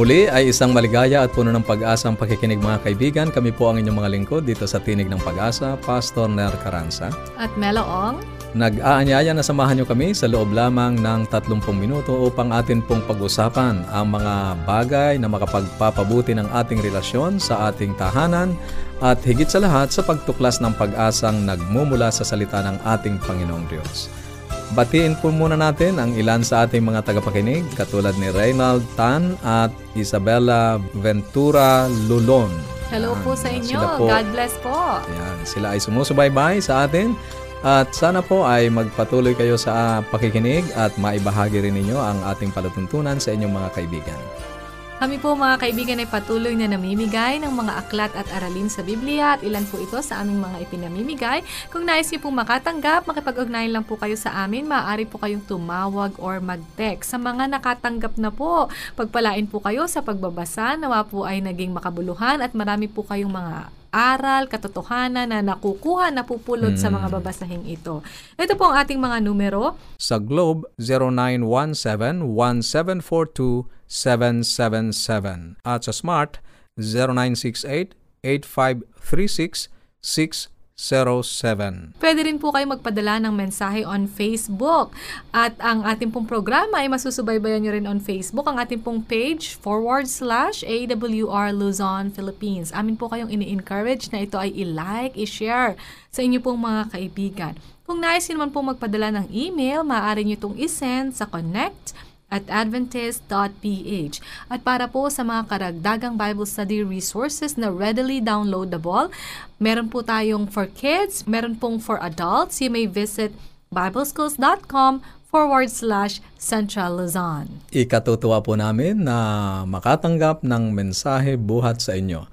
Muli ay isang maligaya at puno ng pag-asa ang pakikinig mga kaibigan. Kami po ang inyong mga lingkod dito sa Tinig ng Pag-asa, Pastor Ner Caranza. At Melo Ong. Nag-aanyaya na samahan nyo kami sa loob lamang ng 30 minuto upang atin pong pag-usapan ang mga bagay na makapagpapabuti ng ating relasyon sa ating tahanan at higit sa lahat sa pagtuklas ng pag-asang nagmumula sa salita ng ating Panginoong Diyos. Batiin po muna natin ang ilan sa ating mga tagapakinig katulad ni Reynald Tan at Isabella Ventura Lulon. Hello Yan, po sa inyo. Sila po, God bless po. yan, sila ay sumusubaybay sa atin at sana po ay magpatuloy kayo sa pakikinig at maibahagi rin ninyo ang ating palatuntunan sa inyong mga kaibigan. Kami po mga kaibigan ay patuloy na namimigay ng mga aklat at aralin sa Biblia at ilan po ito sa aming mga ipinamimigay. Kung nais niyo po makatanggap, makipag-ugnayan lang po kayo sa amin. Maaari po kayong tumawag or mag-text. Sa mga nakatanggap na po, pagpalain po kayo sa pagbabasa. Nawa po ay naging makabuluhan at marami po kayong mga aral, katotohanan na nakukuha, napupulot sa mga babasahing ito. Ito po ang ating mga numero. Sa Globe, 0917-1742-777 at sa Smart, 0968-8536-607. Pwede rin po kayo magpadala ng mensahe on Facebook. At ang ating pong programa ay masusubaybayan nyo rin on Facebook. Ang ating pong page, forward slash AWR Luzon, Philippines. Amin po kayong ini-encourage na ito ay i-like, i-share sa inyo pong mga kaibigan. Kung nais nyo naman po magpadala ng email, maaari nyo itong isend sa connect at adventist.ph. At para po sa mga karagdagang Bible study resources na readily downloadable, meron po tayong for kids, meron pong for adults. You may visit bibleschools.com forward slash Central Luzon. Ikatutuwa po namin na makatanggap ng mensahe buhat sa inyo.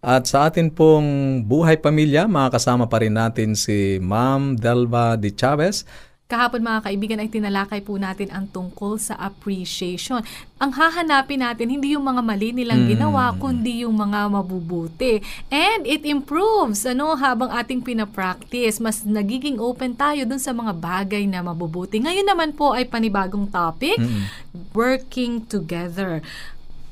At sa atin pong buhay pamilya, makakasama pa rin natin si Ma'am Delva de Chavez. Kahapon mga kaibigan ay tinalakay po natin ang tungkol sa appreciation. Ang hahanapin natin hindi yung mga mali nilang ginawa kundi yung mga mabubuti. And it improves ano habang ating pinapractice. Mas nagiging open tayo dun sa mga bagay na mabubuti. Ngayon naman po ay panibagong topic, working together.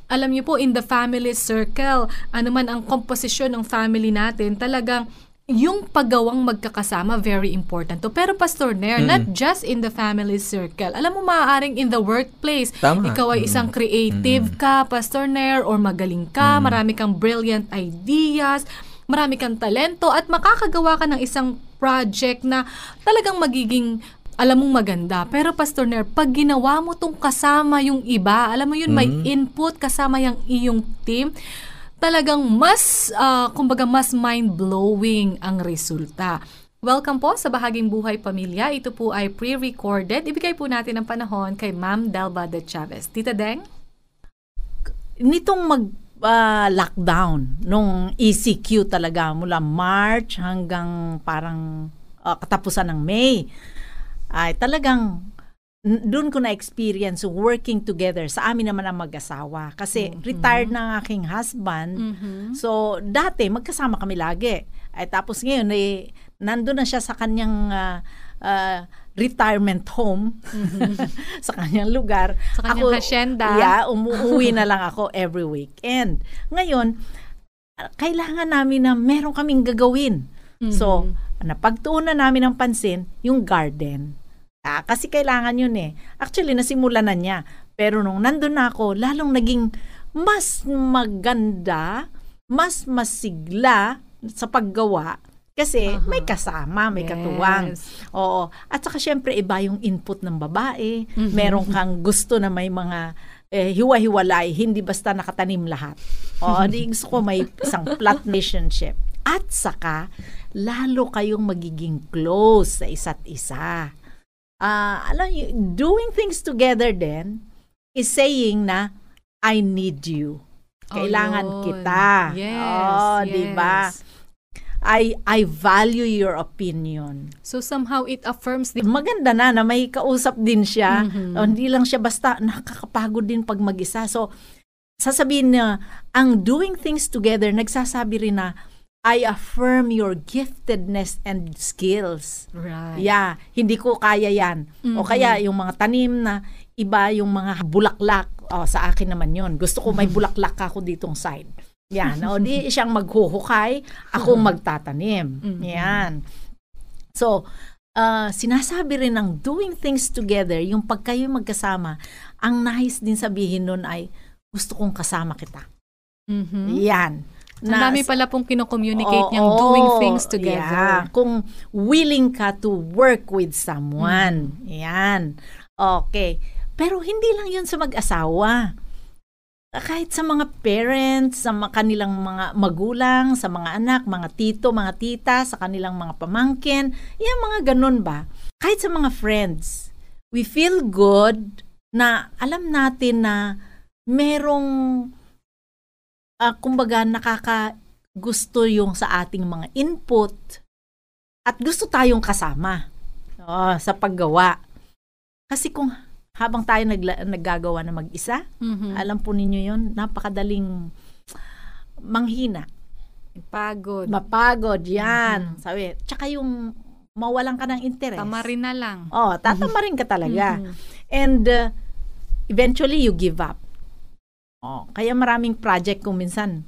Alam niyo po, in the family circle, ano man ang komposisyon ng family natin, talagang yung paggawang magkakasama, very important to. Pero Pastor Nair, not just in the family circle. Alam mo, maaaring in the workplace, Tama. ikaw ay isang creative ka, Pastor Nair, or magaling ka, marami kang brilliant ideas, marami kang talento, at makakagawa ka ng isang project na talagang magiging alam mong maganda. Pero Pastor Nair, pag ginawa mo tong kasama yung iba, alam mo yun, may input kasama yung iyong team, talagang mas, ah, kumbaga mas mind-blowing ang resulta. Welcome po sa Bahaging Buhay Pamilya. Ito po ay pre-recorded. Ibigay po natin ang panahon kay Ma'am Delba de Chavez. Tita Deng? nitong mag ah, lockdown nung ECQ talaga mula March hanggang parang ah, katapusan ng May ay talagang doon ko na experience working together. Sa amin naman ang mag-asawa. Kasi retired na ang aking husband. So dati magkasama kami lagi. Ay tapos ngayon eh nandun na siya sa kanyang ah, ah, retirement home. Sa kanyang lugar. Sa kanyang hasyenda. yeah umuwi na lang ako every weekend. Ngayon kailangan namin na meron kaming gagawin. So napagtuunan namin ng pansin yung garden Ah, kasi kailangan yun eh. Actually, nasimulan na niya. Pero nung nandun na ako, lalong naging mas maganda, mas masigla sa paggawa kasi Aha. may kasama, may Yes. katuwang. Oo. At saka syempre iba yung input ng babae. Meron kang gusto na may mga eh, hiwa-hiwalay, hindi basta nakatanim lahat. Oo, di gusto ko may isang flat relationship. At saka, lalo kayong magiging close sa isa't isa. Ah, alam niyo, doing things together then is saying na I need you. Kailangan Ayun. kita. Yes, oh, yes. 'di ba? I I value your opinion. So somehow it affirms the Maganda na na may kausap din siya. Mhm. O, hindi lang siya basta nakakapagod din pag mag-isa. So sasabihin niya, ang doing things together nagsasabi rin na I affirm your giftedness and skills. right. Yeah, hindi ko kaya yan. O Mhm. kaya yung mga tanim na iba yung mga bulaklak. O, sa akin naman yon Gusto ko may bulaklak ako ditong side. Yan. O di siyang maghuhukay, akong magtatanim. Mhm. Yan. So, uh, sinasabi rin ng doing things together, yung pag kayo magkasama, ang nais din sabihin nun ay, gusto kong kasama kita. Mhm. Yan. Ang dami pala pong kino-communicate niyang Oo, doing things yeah. together. Kung willing ka to work with someone. Mm-hmm. Yan. Okay. Pero hindi lang yun sa mag-asawa. Kahit sa mga parents, sa mga kanilang mga magulang, sa mga anak, mga tito, mga tita, sa kanilang mga pamangkin, yan mga ganun ba? Kahit sa mga friends, we feel good na alam natin na merong ah, kumbaga nakaka gusto yung sa ating mga input at gusto tayong kasama oh, sa paggawa. Kasi kung habang tayo nagla- naggagawa na mag-isa, Mhm. alam po ninyo yon napakadaling manghina, Pagod. mapagod, yan. Sabi, tsaka yung mawalan ka ng interest. Tama rin na lang. Oh, tatama rin ka talaga. Mhm. And uh, eventually you give up. Oh, kaya maraming project kung minsan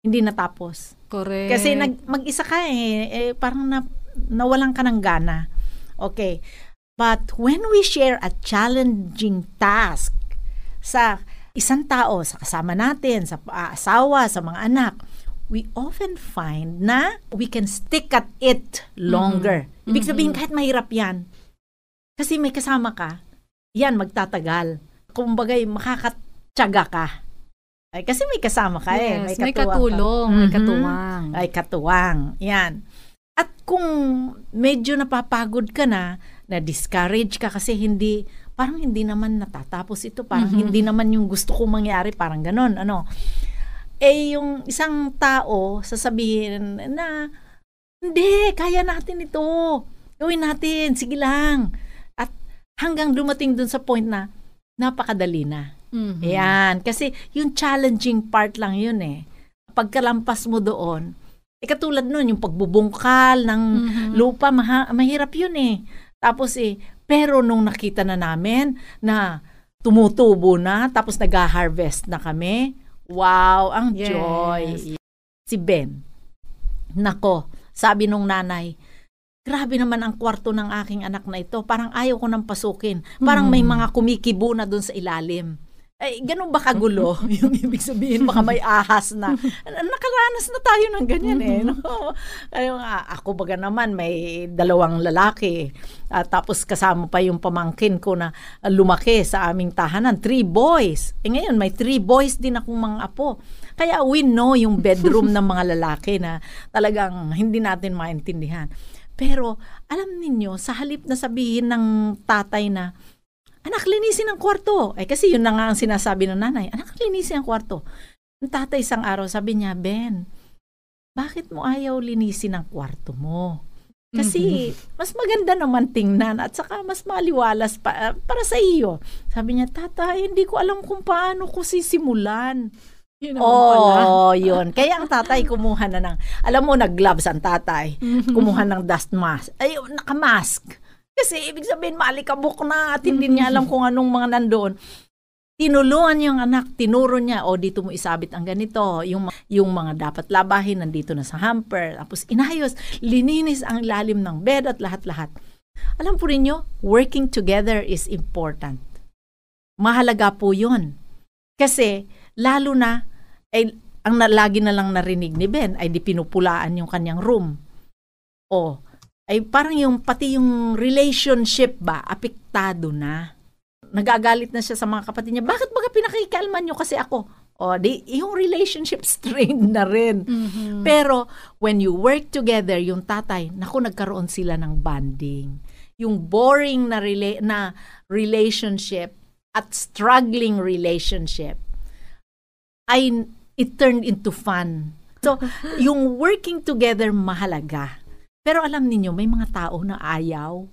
hindi natapos. Correct. Kasi nag, mag-isa ka eh, eh parang na, nawalan ka ng gana. Okay. But when we share a challenging task sa isang tao, sa kasama natin, sa ah, asawa, sa mga anak, we often find na we can stick at it longer. Ibig sabihin, kahit mahirap yan, kasi may kasama ka, yan, magtatagal. Kumbagay, makakatsaga ka. Ay, kasi may kasama ka eh. Yes, may, katuwang ka. katulong, may Mhm. katuwang. Ay, katuwang. Yan. At kung medyo napapagod ka na, na-discourage ka kasi hindi, parang hindi naman natatapos ito. Parang Mhm. hindi naman yung gusto kong mangyari. Parang ganon. Ano? Eh, yung isang tao, sasabihin na, hindi, kaya natin ito. Gawin natin, sige lang. At hanggang dumating dun sa point na, napakadali na. Mhm. Yan. Kasi yung challenging part lang yun eh. Pagkalampas mo doon, eh katulad nun, yung pagbubungkal ng Mhm. lupa, maha- mahirap yun eh. Tapos eh, pero nung nakita na namin na tumutubo na, tapos nag-harvest na kami, wow, ang Yes. joy. Si Ben, nako, sabi nung nanay, grabe naman ang kwarto ng aking anak na ito. Parang ayaw ko nang pasukin. Parang may Mhm. mga kumikibo na doon sa ilalim. Ay, ganun ba kagulo? yung ibig sabihin, baka may ahas na. Nakaranas na tayo ng ganyan eh. No? Kaya nga, ako baga naman, may dalawang lalaki. At tapos kasama pa yung pamangkin ko na lumaki sa aming tahanan. Three boys. Eh ngayon, may three boys din akong mga apo. Kaya we know yung bedroom ng mga lalaki na talagang hindi natin maintindihan. Pero alam ninyo, sa halip na sabihin ng tatay na, anak, linisin ang kwarto. Eh kasi yun na nga ang sinasabi ng nanay, anak, linisin ang kwarto. Ang tatay isang araw sabi niya, Ben, bakit mo ayaw linisin ang kwarto mo? Kasi mas maganda naman tingnan at saka mas maliwalas pa, para sa iyo. Sabi niya, tatay, hindi ko alam kung paano ko sisimulan. Yun naman pala. Oh, yun. Kaya ang tatay kumuha na ng, alam mo, nag-gloves ang tatay. Kumuha ng dust mask. Ay, nakamask. Kasi ibig sabihin, maalikabok na at hindi niya alam kung anong mga nandoon. Tinulungan yung anak, tinuro niya, o dito mo isabit ang ganito, yung, yung mga dapat labahin, nandito na sa hamper. Tapos inayos, lininis ang lalim ng bed at lahat-lahat. Alam po ninyo, working together is important. Mahalaga po yun. Kasi, lalo na, ay, ang lagi na lang narinig ni Ben ay di pinupulaan yung kanyang room. O, ay parang yung pati yung relationship ba, apektado na. Nagagalit na siya sa mga kapatid niya. Bakit baga pinakikalman niyo kasi ako? O, di, yung relationship strained na rin. Mhm. Pero when you work together, yung tatay, naku, nagkaroon sila ng bonding. Yung boring na, rela- na relationship at struggling relationship ay it turned into fun. So, yung working together mahalaga. Pero alam niyo may mga tao na ayaw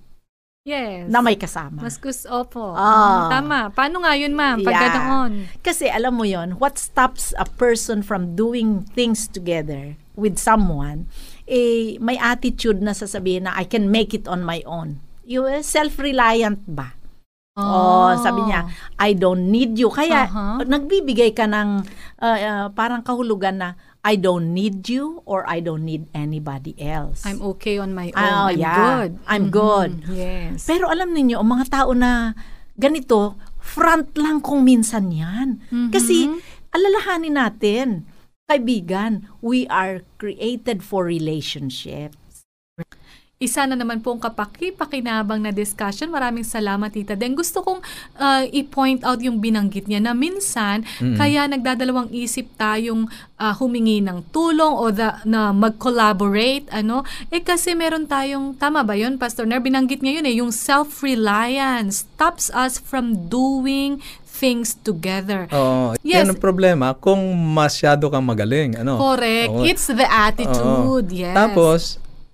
Yes. na may kasama. Mas gusto, opo. Ah. Tama. Paano nga yun, ma'am? Pag Yeah. ganoon? Kasi alam mo yon what stops a person from doing things together with someone, eh, may attitude na sasabihin na I can make it on my own. You eh, self-reliant ba? Oh, sabi niya, I don't need you. Kaya Aha. nagbibigay ka ng uh, uh, parang kahulugan na I don't need you or I don't need anybody else. I'm okay on my own. Oh, I'm yeah. good. I'm Mhm. good. Yes. Pero alam niyo ang mga tao na ganito, front lang kung minsan yan. Mhm. Kasi alalahanin natin, kaibigan, we are created for relationship. Isa na naman pong kapaki-pakinabang na discussion. Maraming salamat, Tita. Then gusto kong uh, i-point out yung binanggit niya na minsan, kaya nagdadalawang isip tayong uh, humingi ng tulong o the, na mag-collaborate. Ano? Eh kasi meron tayong, tama ba yun, Pastor Ner? Binanggit niya yun eh, yung self-reliance stops us from doing things together. Oo. Yes. Yan ang problema kung masyado kang magaling. Ano? Correct. Oo. It's the attitude. Oo. Yes. Tapos,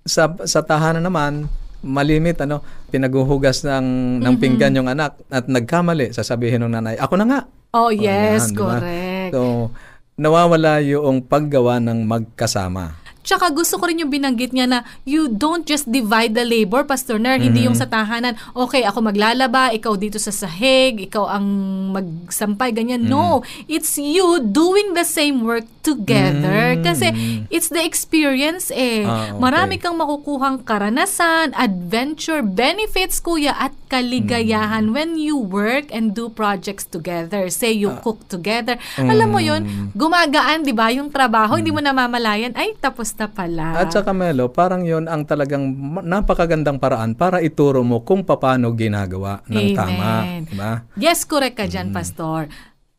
sa, sa tahanan naman, malimit, ano, pinaguhugas ng, ng Mm-hmm. pinggan yung anak at nagkamali, sasabihin ng nanay, ako na nga. Oh, yes, yan, correct. So, nawawala yung paggawa ng magkasama. Tsaka gusto ko rin yung binanggit niya na you don't just divide the labor, Pastor Ner. Hindi yung sa tahanan, okay, ako maglalaba, ikaw dito sa sahig, ikaw ang magsampay, ganyan. No, it's you doing the same work together. Mm. Kasi it's the experience eh. Ah, okay. Marami kang makukuhang karanasan, adventure, benefits, kuya, at kaligayahan when you work and do projects together. Say you cook together. Alam mo yun, gumagaan, di ba, yung trabaho, hindi mo namamalayan, ay, tapos na pala. At saka Melo, parang yon ang talagang napakagandang paraan para ituro mo kung paano ginagawa ng Amen. tama. Diba? Yes, correct ka dyan, Pastor.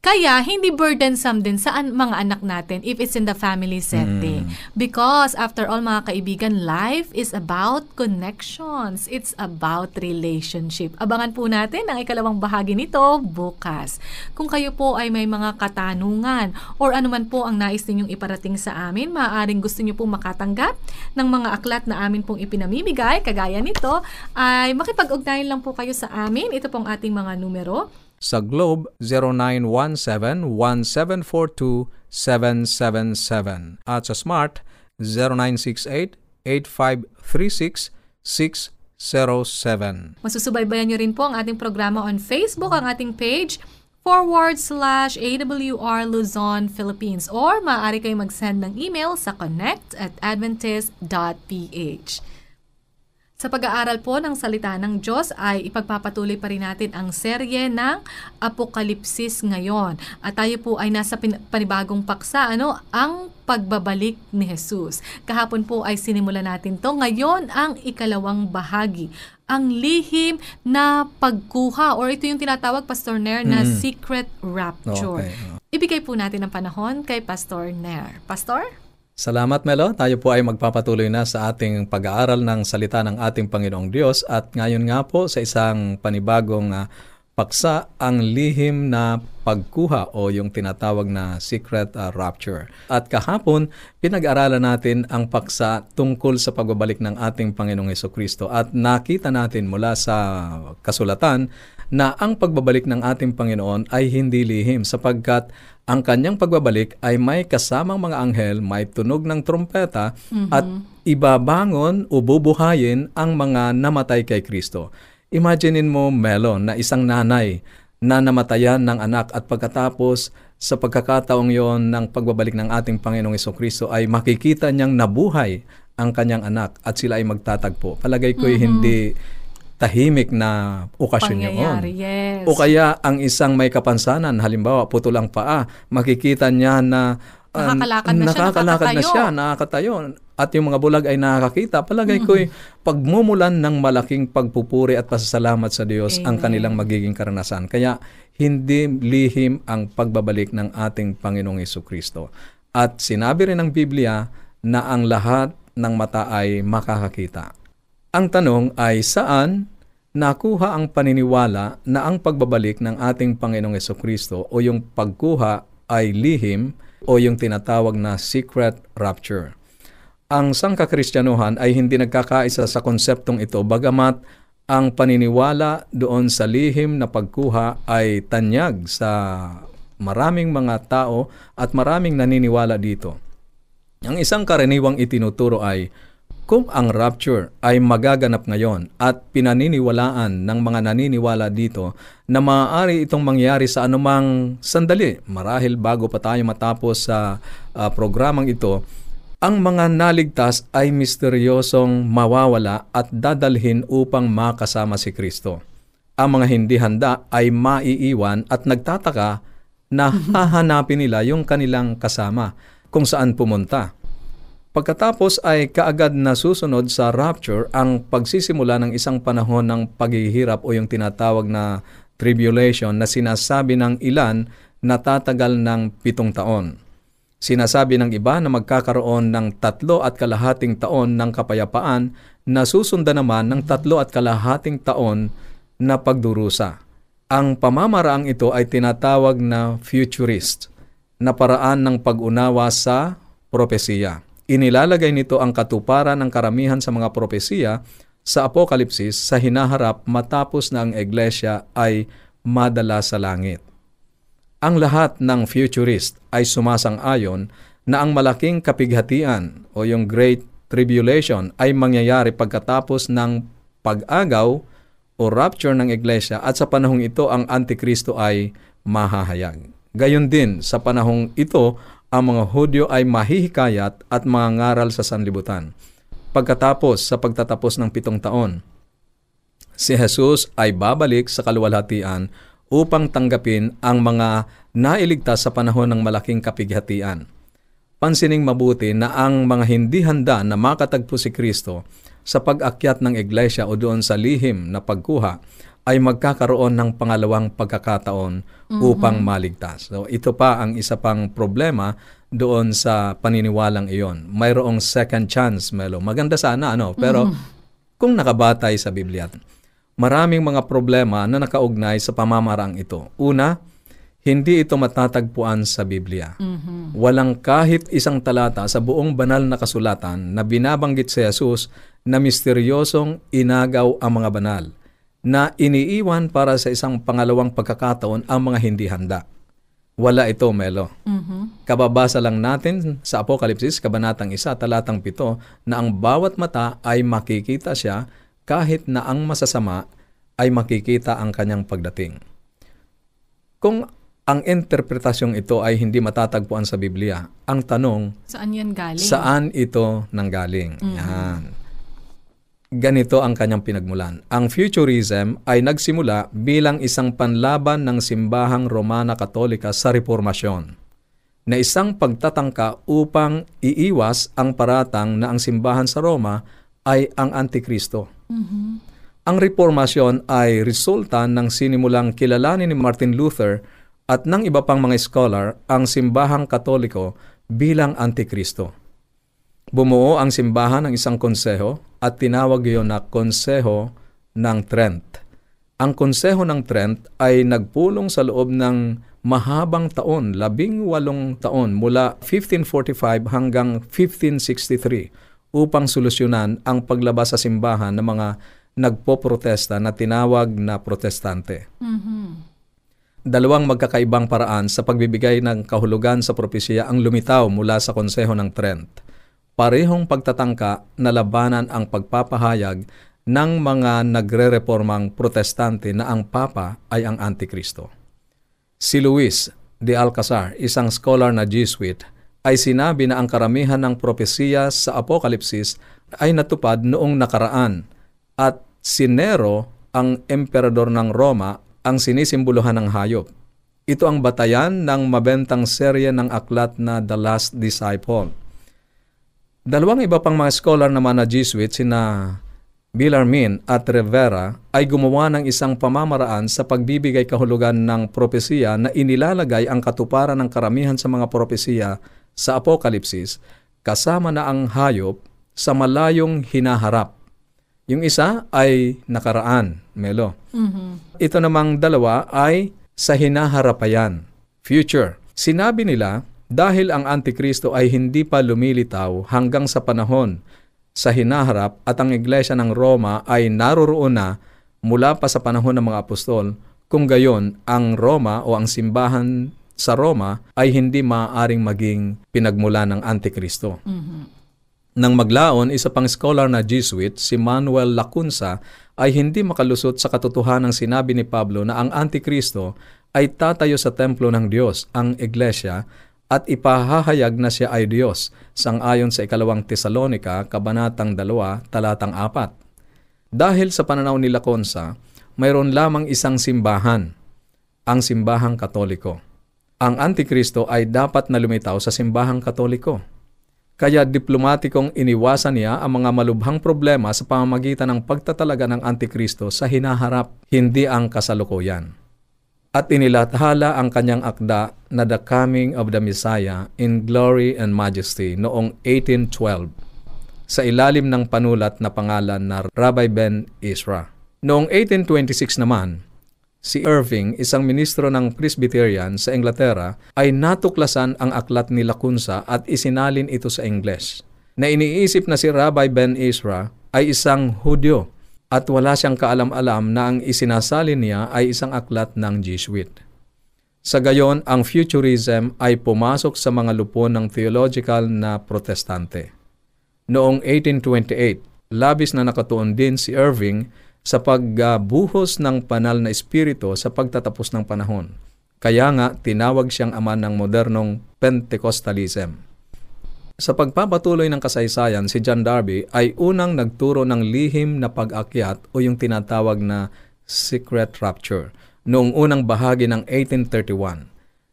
Kaya, hindi burdensome din sa an- mga anak natin if it's in the family setting. Because, after all, mga kaibigan, life is about connections. It's about relationship. Abangan po natin ang ikalawang bahagi nito bukas. Kung kayo po ay may mga katanungan or anuman po ang nais ninyong iparating sa amin, maaaring gusto niyo po makatanggap ng mga aklat na amin pong ipinamimigay, kagaya nito, ay makipag-ugnayan lang po kayo sa amin. Ito pong ating mga numero. Sa Globe, 0917-1742-777. At sa Smart, 0968-8536-607. Masusubaybayan nyo rin po ang ating programa on Facebook, ang ating page, forward slash AWR Luzon, Philippines. Or maaari kayong mag-send ng email sa connect at adventist.ph. Sa pag-aaral po ng salita ng Diyos ay ipagpapatuloy pa rin natin ang serye ng Apokalipsis ngayon. At tayo po ay nasa pin- panibagong paksa, ano, ang pagbabalik ni Jesus. Kahapon po ay sinimula natin to. Ngayon ang ikalawang bahagi, ang lihim na pagkuha or ito yung tinatawag Pastor Nair na Mm. secret rapture. Okay. Ibigay po natin ang panahon kay Pastor Nair. Pastor? Salamat Melo. Tayo po ay magpapatuloy na sa ating pag-aaral ng salita ng ating Panginoong Diyos at ngayon nga po sa isang panibagong ah, paksa ang lihim na pagkuha o yung tinatawag na secret ah, rapture. At kahapon, pinag-aralan natin ang paksa tungkol sa pagbabalik ng ating Panginoong Heso Kristo at nakita natin mula sa kasulatan na ang pagbabalik ng ating Panginoon ay hindi lihim sapagkat ang kanyang pagbabalik ay may kasamang mga anghel, may tunog ng trompeta at ibabangon o bubuhayin ang mga namatay kay Kristo. Imaginein mo, Melo, na isang nanay na namatayan ng anak at pagkatapos sa pagkakataong yon ng pagbabalik ng ating Panginoong Iso Kristo ay makikita niyang nabuhay ang kanyang anak at sila ay magtatagpo. Palagay ko'y hindi tahimik na okasyon yun. Pangyayari, yes. O kaya ang isang may kapansanan, halimbawa putol ang paa, makikita niya na ah, Nakakalakad na siya, nakakalakad na nakakatayo. siya, nakakatayo. At yung mga bulag ay nakakakita. Palagay ko'y pagmumulan ng malaking pagpupuri at pasasalamat sa Diyos ang Amen. kanilang magiging karanasan. Kaya hindi lihim ang pagbabalik ng ating Panginoong Yesu Kristo. At sinabi rin ng Biblia na ang lahat ng mata ay makakakita. Ang tanong ay saan nakuha ang paniniwala na ang pagbabalik ng ating Panginoong Kristo o yung pagkuha ay lihim o yung tinatawag na secret rapture. Ang sangkakristyanuhan ay hindi nagkakaisa sa konseptong ito bagamat ang paniniwala doon sa lihim na pagkuha ay tanyag sa maraming mga tao at maraming naniniwala dito. Ang isang karaniwang itinuturo ay kung ang rapture ay magaganap ngayon at pinaniniwalaan ng mga naniniwala dito na maaari itong mangyari sa anumang sandali, marahil bago pa tayo matapos sa uh, programang ito, ang mga naligtas ay misteryosong mawawala at dadalhin upang makasama si Kristo. Ang mga hindi handa ay maiiwan at nagtataka na hahanapin nila yung kanilang kasama kung saan pumunta. Pagkatapos ay kaagad na susunod sa rapture ang pagsisimula ng isang panahon ng paghihirap o yung tinatawag na tribulation na sinasabi ng ilan na tatagal ng pitong taon. Sinasabi ng iba na magkakaroon ng tatlo at kalahating taon ng kapayapaan na susunda naman ng tatlo at kalahating taon na pagdurusa. Ang pamamaraang ito ay tinatawag na futurist na paraan ng pag-unawa sa propesiya. Inilalagay nito ang katuparan ng karamihan sa mga propesiya sa Apokalipsis sa hinaharap matapos na ang iglesia ay madala sa langit. Ang lahat ng futurist ay sumasang-ayon na ang malaking kapighatian o yung Great Tribulation ay mangyayari pagkatapos ng pag-agaw o rapture ng iglesia at sa panahong ito ang Antikristo ay mahahayag. Gayon din sa panahong ito ang mga Hudyo ay mahihikayat at mangangaral sa sanlibutan. Pagkatapos sa pagtatapos ng pitong taon, si Jesus ay babalik sa kaluwalhatian upang tanggapin ang mga nailigtas sa panahon ng malaking kapighatian. Pansining mabuti na ang mga hindi handa na makatagpo si Kristo sa pag-akyat ng iglesia o doon sa lihim na pagkuha ay magkakaroon ng pangalawang pagkakataon mm-hmm. upang maligtas. So ito pa ang isa pang problema doon sa paniniwalang iyon. Mayroong second chance, Melo. Maganda sana ano, pero mm-hmm. kung nakabatay sa Biblia, maraming mga problema na nakaugnay sa pamamarang ito. Una, hindi ito matatagpuan sa Biblia. Mm-hmm. Walang kahit isang talata sa buong banal na kasulatan na binabanggit si Jesus na misteryosong inagaw ang mga banal na iniiwan para sa isang pangalawang pagkakataon ang mga hindi handa. Wala ito, Melo. Mm-hmm. Kababasa lang natin sa Apokalipsis, Kabanatang 1, Talatang 7, na ang bawat mata ay makikita siya kahit na ang masasama ay makikita ang kanyang pagdating. Kung ang interpretasyong ito ay hindi matatagpuan sa Biblia, ang tanong, saan yan galing? Saan ito nanggaling? Mm-hmm. Yan ganito ang kanyang pinagmulan. Ang futurism ay nagsimula bilang isang panlaban ng simbahang Romana Katolika sa Reformasyon na isang pagtatangka upang iiwas ang paratang na ang simbahan sa Roma ay ang Antikristo. Mm-hmm. Ang reformasyon ay resulta ng sinimulang kilalanin ni Martin Luther at ng iba pang mga scholar ang simbahang katoliko bilang Antikristo. Bumuo ang simbahan ng isang konseho at tinawag iyon na Konseho ng Trent. Ang Konseho ng Trent ay nagpulong sa loob ng mahabang taon, labing walong taon mula 1545 hanggang 1563 upang solusyonan ang paglabas sa simbahan ng mga nagpoprotesta na tinawag na protestante. Mm-hmm. Dalawang magkakaibang paraan sa pagbibigay ng kahulugan sa propesya ang lumitaw mula sa Konseho ng Trent parehong pagtatangka na labanan ang pagpapahayag ng mga nagre-reformang protestante na ang Papa ay ang Antikristo. Si Luis de Alcazar, isang scholar na Jesuit, ay sinabi na ang karamihan ng propesiya sa Apokalipsis ay natupad noong nakaraan at si Nero, ang emperador ng Roma, ang sinisimboluhan ng hayop. Ito ang batayan ng mabentang serye ng aklat na The Last Disciple Dalawang iba pang mga scholar naman na Jesuit, sina Bellarmine at Rivera, ay gumawa ng isang pamamaraan sa pagbibigay kahulugan ng propesiya na inilalagay ang katuparan ng karamihan sa mga propesiya sa Apokalipsis kasama na ang hayop sa malayong hinaharap. Yung isa ay nakaraan, Melo. Mm-hmm. Ito namang dalawa ay sa hinaharapayan, future. Sinabi nila Dahil ang Antikristo ay hindi pa lumilitaw hanggang sa panahon sa hinaharap at ang Iglesia ng Roma ay naroroon na mula pa sa panahon ng mga apostol, kung gayon ang Roma o ang simbahan sa Roma ay hindi maaaring maging pinagmula ng Antikristo. Mhm. Nang maglaon, isa pang scholar na Jesuit, si Manuel Lacunza, ay hindi makalusot sa katotohanang sinabi ni Pablo na ang Antikristo ay tatayo sa templo ng Diyos, ang Iglesia, at ipahahayag na siya ay Diyos, sangayon sa ikalawang Tesalonika, kabanatang 2, talatang 4. Dahil sa pananaw ni Lacunza, mayroon lamang isang simbahan, ang simbahang katoliko. Ang Antikristo ay dapat na lumitaw sa simbahang katoliko. Kaya diplomatikong iniwasan niya ang mga malubhang problema sa pamamagitan ng pagtatalaga ng Antikristo sa hinaharap, hindi ang kasalukuyan. At inilathala ang kanyang akda na The Coming of the Messiah in Glory and Majesty noong 1812 sa ilalim ng panulat na pangalan na Rabbi Ben Isra. Noong 1826 naman, si Irving, isang ministro ng Presbyterian sa Inglaterra, ay natuklasan ang aklat ni Lacunza at isinalin ito sa Ingles. Na iniisip na si Rabbi Ben Isra ay isang Hudyo at wala siyang kaalam-alam na ang isinasalin niya ay isang aklat ng Jesuit. Sa gayon, ang futurism ay pumasok sa mga lupon ng theological na protestante. Noong 1828, labis na nakatuon din si Irving sa pagbuhos ng banal na espiritu sa pagtatapos ng panahon. Kaya nga tinawag siyang ama ng modernong Pentecostalism. Sa pagpapatuloy ng kasaysayan, si John Darby ay unang nagturo ng lihim na pag-akyat o yung tinatawag na secret rapture noong unang bahagi ng 1831.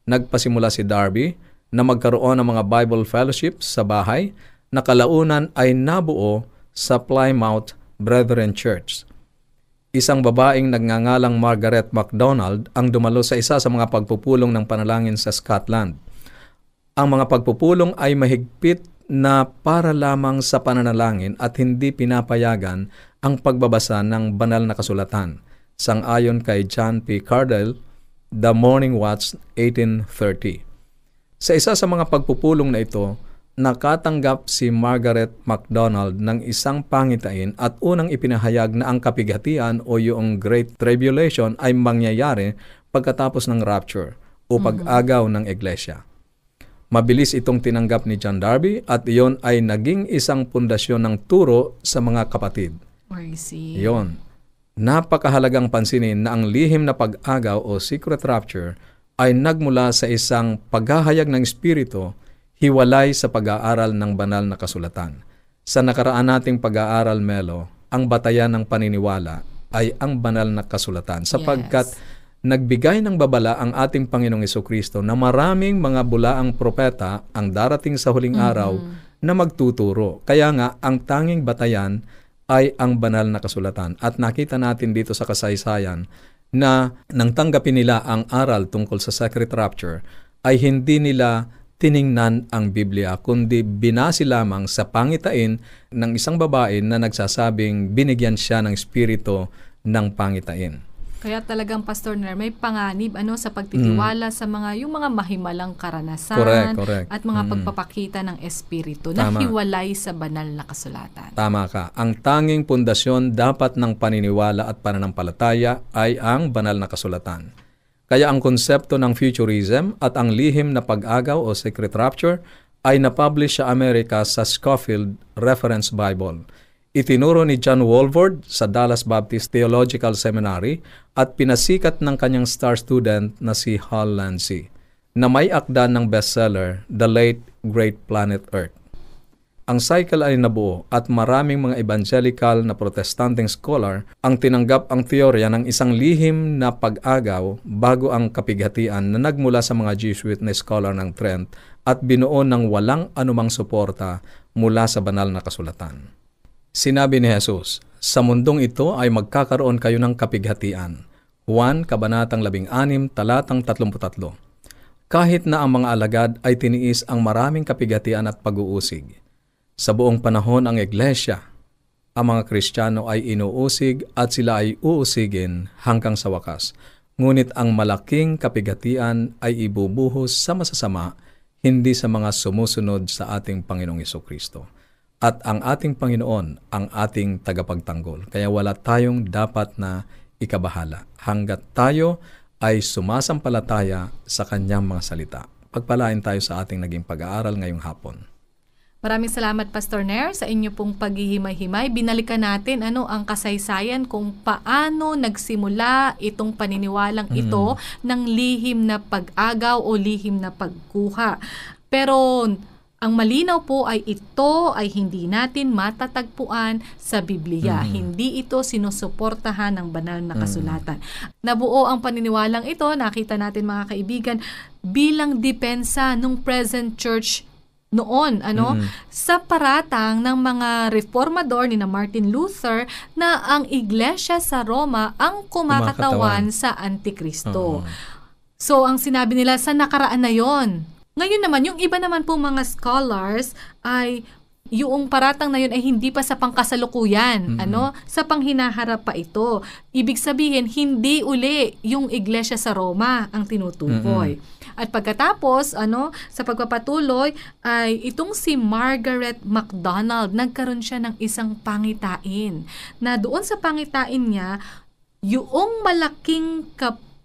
Nagpasimula si Darby na magkaroon ng mga Bible fellowships sa bahay na kalaunan ay nabuo sa Plymouth Brethren Church. Isang babaeng nagngangalang Margaret MacDonald ang dumalo sa isa sa mga pagpupulong ng panalangin sa Scotland. Ang mga pagpupulong ay mahigpit na para lamang sa pananalangin at hindi pinapayagan ang pagbabasa ng banal na kasulatan. Sang-ayon kay John P. Cardell, The Morning Watch, 1830. Sa isa sa mga pagpupulong na ito, nakatanggap si Margaret MacDonald ng isang pangitain at unang ipinahayag na ang kapigatian o yung Great Tribulation ay mangyayari pagkatapos ng rapture o pag-agaw ng iglesia. Mabilis itong tinanggap ni John Darby at iyon ay naging isang pundasyon ng turo sa mga kapatid. I see. Iyon. Napakahalagang pansinin na ang lihim na pag-agaw o secret rapture ay nagmula sa isang paghahayag ng Espiritu hiwalay sa pag-aaral ng banal na kasulatan. Sa nakaraan nating pag-aaral, Melo, ang batayan ng paniniwala ay ang banal na kasulatan sapagkat Yes. Nagbigay ng babala ang ating Panginoong Kristo na maraming mga bulaang propeta ang darating sa huling araw na magtuturo. Kaya nga, ang tanging batayan ay ang banal na kasulatan. At nakita natin dito sa kasaysayan na nang tanggapin nila ang aral tungkol sa secret rapture, ay hindi nila tiningnan ang Biblia, kundi binasi lamang sa pangitain ng isang babae na nagsasabing binigyan siya ng espiritu ng pangitain. Kaya talagang Pastor Ner, may panganib ano sa pagtitiwala sa mga yung mga mahimalang karanasan Mm. Correct, correct. at mga Mm. pagpapakita ng espiritu na Tama. hiwalay sa banal na kasulatan. Tama ka. Ang tanging pundasyon dapat ng paniniwala at pananampalataya ay ang banal na kasulatan. Kaya ang konsepto ng futurism at ang lihim na pag-agaw o secret rapture ay napublish sa Amerika sa Scofield Reference Bible. Itinuro ni John Walford sa Dallas Baptist Theological Seminary at pinasikat ng kanyang star student na si Hal Lancy na may akda ng bestseller The Late Great Planet Earth. Ang cycle ay nabuo at maraming mga evangelical na protestanteng scholar ang tinanggap ang teorya ng isang lihim na pag-agaw bago ang kapighatian na nagmula sa mga Jesuit na scholar ng Trent at binuo ng walang anumang suporta mula sa banal na kasulatan. Sinabi ni Jesus, Sa mundong ito ay magkakaroon kayo ng kapighatian. Juan, Kabanatang 16, Talatang 33. Kahit na ang mga alagad ay tiniis ang maraming kapighatian at pag-uusig, sa buong panahon ang iglesia, ang mga Kristiyano ay inuusig at sila ay uusigin hanggang sa wakas. Ngunit ang malaking kapigatian ay ibubuhos sa masasama, hindi sa mga sumusunod sa ating Panginoong Yeso Kristo. At ang ating Panginoon ang ating tagapagtanggol. Kaya wala tayong dapat na ikabahala hanggat tayo ay sumasampalataya sa kanyang mga salita. Pagpalain tayo sa ating naging pag-aaral ngayong hapon. Maraming salamat Pastor Nair sa inyo pong paghihimay-himay. Binalikan natin ano ang kasaysayan kung paano nagsimula itong paniniwalang ito ng lihim na pag-agaw o lihim na pagkuha. Pero ang malinaw po ay ito ay hindi natin matatagpuan sa Biblia. Mm. Hindi ito sinusuportahan ng banal na kasulatan. Nabuo ang paniniwalang ito, nakita natin mga kaibigan, bilang depensa ng present church noon ano Mm. sa paratang ng mga reformador ni na Martin Luther na ang iglesia sa Roma ang kumakatawan, Kumakatawan. sa Antikristo. Oo. So, ang sinabi nila sa nakaraan na yon. Ngayon naman, yung iba naman po mga scholars ay yung paratang na yun ay hindi pa sa pangkasalukuyan, ano? Sa panghinaharap pa ito. Ibig sabihin, hindi uli yung iglesia sa Roma ang tinutukoy. At pagkatapos, ano, sa pagpapatuloy ay itong si Margaret MacDonald, nagkaroon siya ng isang pangitain. Na doon sa pangitain niya, yung malaking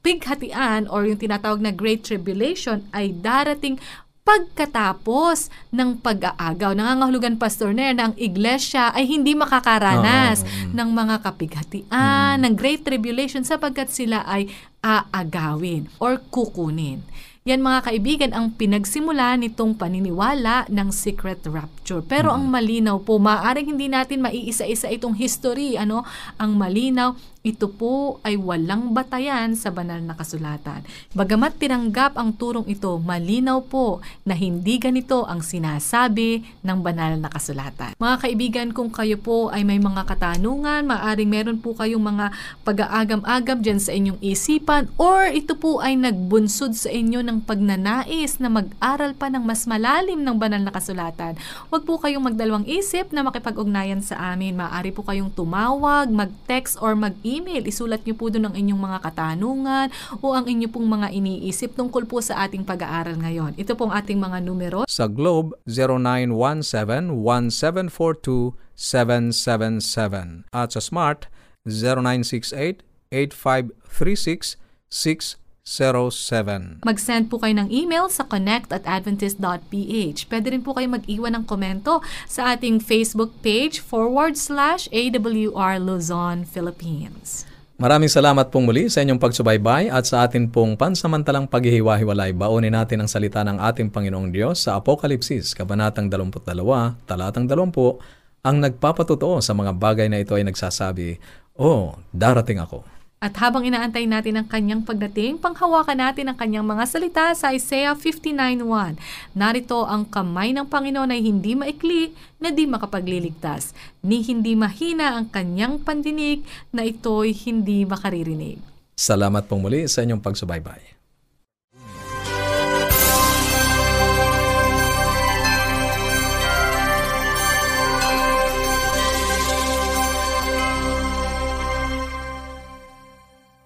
kapighatian or yung tinatawag na Great Tribulation ay darating pagkatapos ng pag-aagaw. Nangangahulugan, Pastor Nair, na ang iglesia ay hindi makakaranas Oo. ng mga kapighatian, ng Great Tribulation sapagkat sila ay aagawin or kukunin. Yan mga kaibigan ang pinagsimula nitong paniniwala ng secret rapture. Pero ang malinaw po, maaaring hindi natin maiisa-isa itong history. Ano? Ang malinaw, ito po ay walang batayan sa banal na kasulatan. Bagamat tinanggap ang turong ito, malinaw po na hindi ganito ang sinasabi ng banal na kasulatan. Mga kaibigan, kung kayo po ay may mga katanungan, maaaring meron po kayong mga pag-aagam-agam dyan sa inyong isipan or ito po ay nagbunsod sa inyo ng pagnanais na mag-aral pa ng mas malalim ng banal na kasulatan, huwag po kayong magdalawang isip na makipag-ugnayan sa amin. Maaari po kayong tumawag, mag-text or mag-email. Isulat niyo po doon ang inyong mga katanungan o ang inyong pong mga iniisip tungkol po sa ating pag-aaral ngayon. Ito pong ating mga numero. Sa Globe, 0917-1742777. At sa Smart, 0968-8536-607. Mag-send po kayo ng email sa connect at adventist.ph. Pwede rin po kayo mag-iwan ng komento sa ating Facebook page forward slash AWR Luzon, Philippines. Maraming salamat pong muli sa inyong pagsubaybay at sa atin pong pansamantalang paghihiwa-hiwalay. Baonin natin ang salita ng ating Panginoong Diyos sa Apokalipsis, Kabanatang 22, Talatang 20, ang nagpapatotoo sa mga bagay na ito ay nagsasabi, Oh, darating ako. At habang inaantay natin ang kanyang pagdating, panghawakan natin ang kanyang mga salita sa Isaiah 59.1. Narito ang kamay ng Panginoon ay hindi maikli na di makapagliligtas, ni hindi mahina ang kanyang pandinig na ito'y hindi makaririnig. Salamat pong muli sa inyong pagsubaybay.